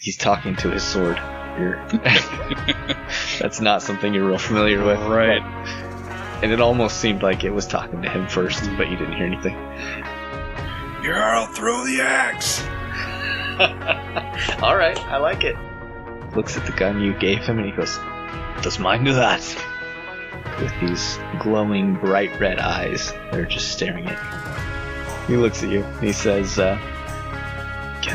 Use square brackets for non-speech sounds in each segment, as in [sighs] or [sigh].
he's talking to his sword. You're, [laughs] that's not something you're real familiar with. Right. And it almost seemed like it was talking to him first, but you didn't hear anything. Jarl, throw the axe. [laughs] All right, I like it. Looks at the gun you gave him and he goes, Does mine do that? With these glowing, bright red eyes they're just staring at you. He looks at you and he says, uh,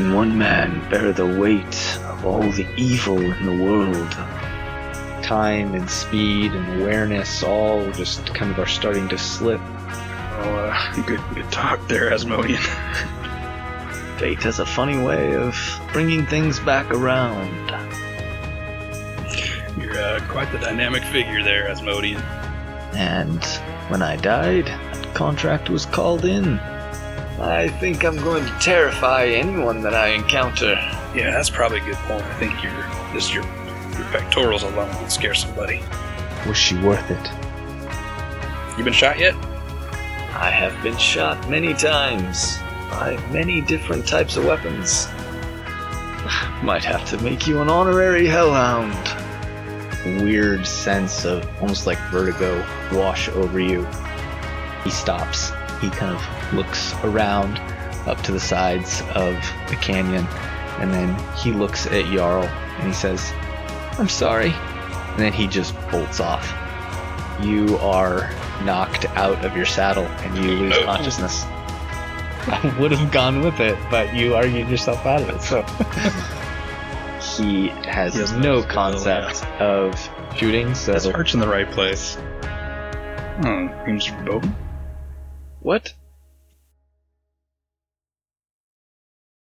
Can one man bear the weight of all the evil in the world? Time and speed and awareness all just kind of are starting to slip. Oh, uh, [laughs] good, good talk there, Asmodian. [laughs] Fate has a funny way of bringing things back around. You're uh, quite the dynamic figure there, Asmodian. And when I died, that contract was called in. I think I'm going to terrify anyone that I encounter. Yeah, that's probably a good point. I think your just your your pectorals alone would scare somebody. Was she worth it? You been shot yet? I have been shot many times by many different types of weapons. [sighs] Might have to make you an honorary hellhound. Weird sense of almost like vertigo wash over you. He stops. He kind of looks around up to the sides of the canyon and then he looks at Jarl and he says, I'm sorry. And then he just bolts off. You are knocked out of your saddle and you lose consciousness. I would have gone with it, but you argued yourself out of it, so. [laughs] he has no concept of shooting, so. His heart's in the right place. Oh, seems both. What?